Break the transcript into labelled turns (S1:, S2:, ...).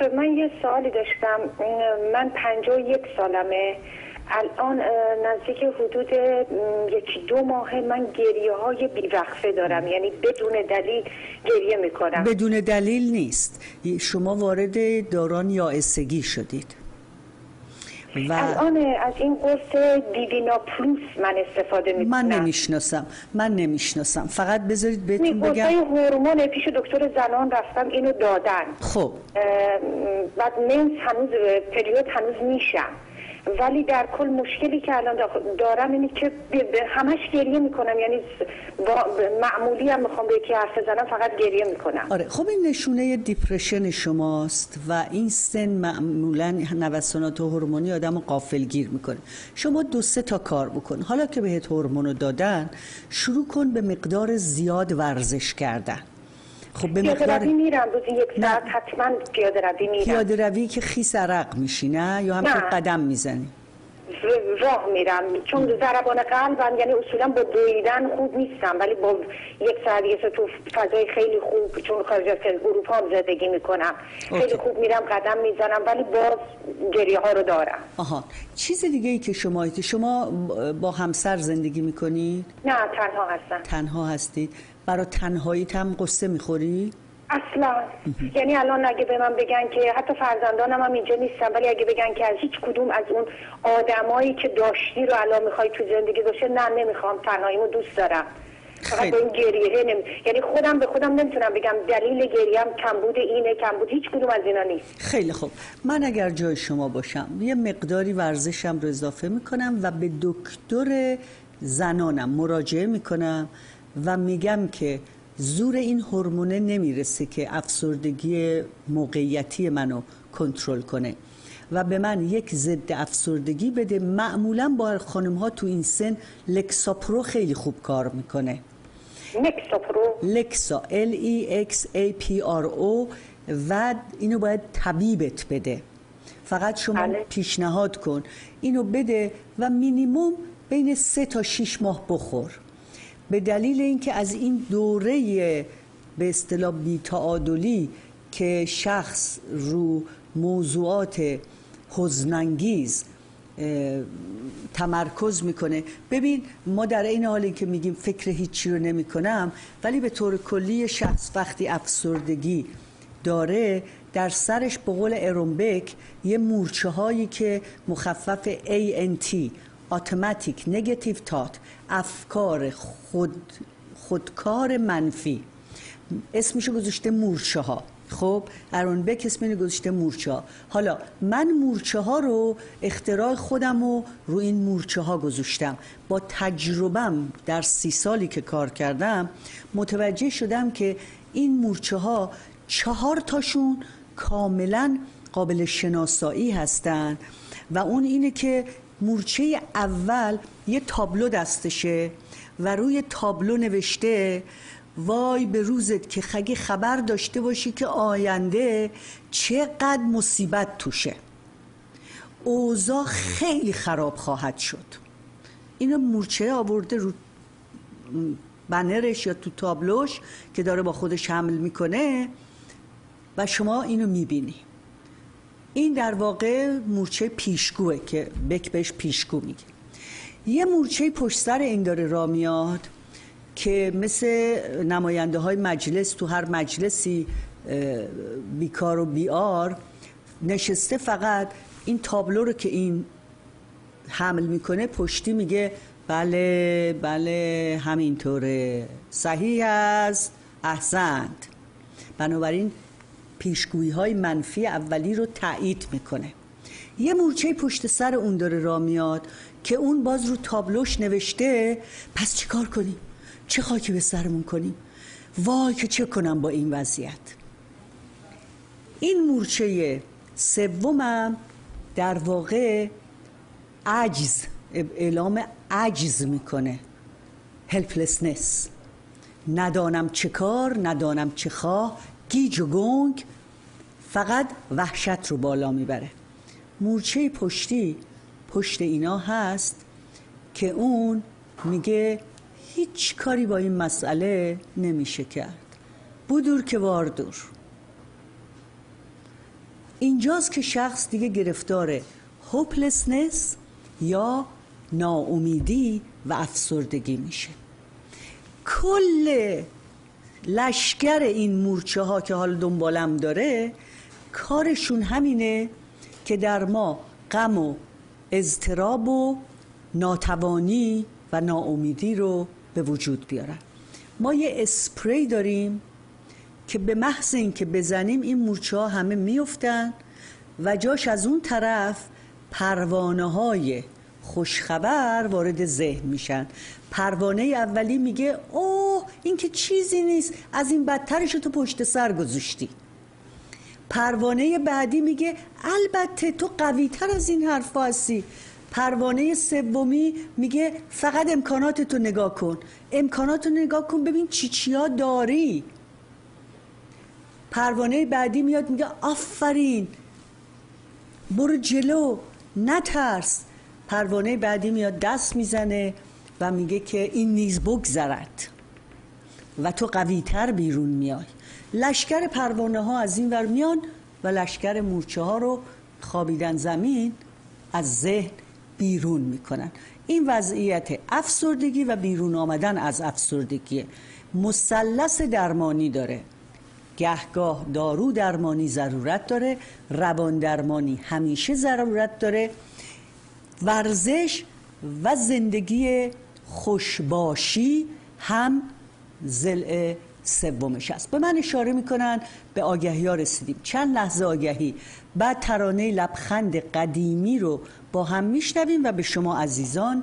S1: دکتر من یه سوالی داشتم. من پنجاه یک سالمه. الان نزدیک حدود یکی دو ماه من گریه های بیوقفه دارم. یعنی بدون دلیل گریه می‌کنم.
S2: بدون دلیل نیست. شما وارد دوران یائسگی شدید.
S1: و الان از این قرص دیوینا پلوس من استفاده می‌کنم.
S2: من نمی‌شناسم من نمی‌شناسم. فقط بذارید بهتون بگم.
S1: هورمون پیش دکتر زنان رفتم اینو دادن.
S2: خب.
S1: بعد منس هنوز پریود هنوز میشم. ولی در کل مشکلی که الان دارم اینه که همش گریه می‌کنم. یعنی معمولی هم می‌خوام به یکی حرف بزنم فقط گریه می‌کنم.
S2: آره خب این نشونه دیپرشن شماست و این سن معمولا نوسانات هورمونی آدم رو گیر می‌کنه. شما دو سه تا کار بکن. حالا که بهت هورمونو دادن شروع کن به مقدار زیاد ورزش کردن.
S1: خب به پیاده روی میرم روزی یک ساعت حتما پیاده روی میرم.
S2: پیاده روی که خیس عرق میشی نه یا هم که قدم می‌زنی؟
S1: راه میرم. چون ضربان قلبم یعنی اصولا با دویدن خوب نیستم ولی با یک ساعت یه تو فضای خیلی خوب چون خارج از اروپا هم زندگی می‌کنم. خیلی خوب میرم قدم می‌زنم ولی باز گریه ها رو دارم.
S2: آها. چیز دیگه ای که شما شما با همسر زندگی می‌کنید؟
S1: نه تنها هستم.
S2: تنها هستید. برای تنهایی هم قصه می‌خوری؟
S1: اصلا. یعنی الان اگه به من بگن که حتی فرزندانم هم اینجا نیستن ولی اگه بگن که از هیچ کدوم از اون آدمایی که داشتی رو الان می‌خوای تو زندگی باشه نه نمی‌خوام. تنهاییمو دوست دارم. فقط این گریه نمی... یعنی خودم به خودم نمی‌تونم بگم دلیل گریم کمبود اینه کمبود هیچ کدوم از اینا نیست.
S2: خیلی خوب. من اگر جای شما باشم یه مقداری ورزشم رو اضافه می‌کنم و به دکتر زنانم مراجعه می‌کنم و میگم که زور این هورمونه نمی‌رسه که افسردگی موقعیتی منو کنترل کنه. و به من یک ضد افسردگی بده معمولا با خانم ها تو این سن Lexapro خیلی خوب کار می‌کنه.
S1: Lexapro؟
S2: Lexa L E X A P R O و اینو باید طبیبت بده. فقط شما بله. پیشنهاد کن اینو بده و مینیموم بین سه تا 6 ماه بخور. به دلیل اینکه از این دوره به اصطلاح بیتعادلی که شخص رو موضوعات حزنانگیز تمرکز می‌کنه. ببین ما در این حالی که میگیم فکر هیچی رو نمی کنم ولی به طور کلی شخص وقتی افسردگی داره در سرش به قول ارومبک یه مورچه هایی که مخفف ANT اتوماتیک نگاتیو تات افکار خود خودکار منفی. اسمشو گذاشته مورچه ها خب ارون بک اسم گذاشته مورچه ها حالا من مورچه ها رو اختراع خودم رو رو این مورچه ها گذاشتم. با تجربم در سی سالی که کار کردم متوجه شدم که این مورچه ها چهار تاشون کاملا قابل شناسایی هستن. و اون اینه که مورچه اول یه تابلو دستشه و روی تابلو نوشته وای به روزت که خگه خبر داشته باشی که آینده چقدر مصیبت توشه. اوضاع خیلی خراب خواهد شد. اینو مورچه آورده رو بنرش یا تو تابلوش که داره با خودش حمل می‌کنه و شما اینو می‌بینی. این در واقع مورچه پیشگوه که بک بهش پیشگو میگه. یه مورچه پشت سر این داره را میاد که مثل نماینده های مجلس تو هر مجلسی بیکار و بیار نشسته فقط این تابلو رو که این حمل می‌کنه پشتی میگه بله بله همینطوره. صحیح است. احسنت. بنابراین پیشگویی های منفی اولی رو تایید می‌کنه. یه مورچه پشت سر اون داره را میاد که اون باز رو تابلوش نوشته پس چه کار کنیم؟ چه خاکی به سرمون کنیم؟ وای که چه کنم با این وضعیت؟ این مورچه سومم در واقع عجز اعلام عجز می‌کنه. هلپلسنس ندانم چه کار ندانم چه خواه گیج و گنگ فقط وحشت رو بالا می‌بره. مورچه پشتی پشت اینا هست که اون میگه هیچ کاری با این مسئله نمیشه کرد. بودور که واردور. اینجاست که شخص دیگه گرفتار هوپلسنس یا ناامیدی و افسردگی میشه. کل لشکر این مورچه ها که حال دنبالم داره کارشون همینه که در ما غم و اضطراب و ناتوانی و ناامیدی رو به وجود بیارن. ما یه اسپری داریم که به محض اینکه بزنیم این مورچه ها همه میفتن و جاش از اون طرف پروانه های خوشخبر وارد ذهن میشن. پروانه اولی میگه اوه این که چیزی نیست. از این بدترش تو پشت سر گذاشتی. پروانه بعدی میگه البته تو قوی تر از این حرف هستی. پروانه سومی میگه فقط امکانات تو نگاه کن. امکانات رو نگاه کن ببین چی چیا داری. پروانه بعدی میاد میگه آفرین! برو جلو نترس. پروانه بعدی میاد دست می‌زنه و میگه که این نیز بگذرد. و تو قویتر بیرون میای. لشکر پروانه ها از این ور میان و لشکر مورچه ها رو خوابیدن زمین از ذهن بیرون می‌کنن. این وضعیت افسردگی و بیرون آمدن از افسردگی مثلث درمانی داره. گهگاه دارو درمانی ضرورت داره. روان درمانی همیشه ضرورت داره. ورزش و زندگی خوشباشی هم زل سومش است. به من اشاره می‌کنن به آگهی ها رسیدیم. چند لحظه آگهی. بعد ترانه لبخند قدیمی رو با هم میشنویم و به شما عزیزان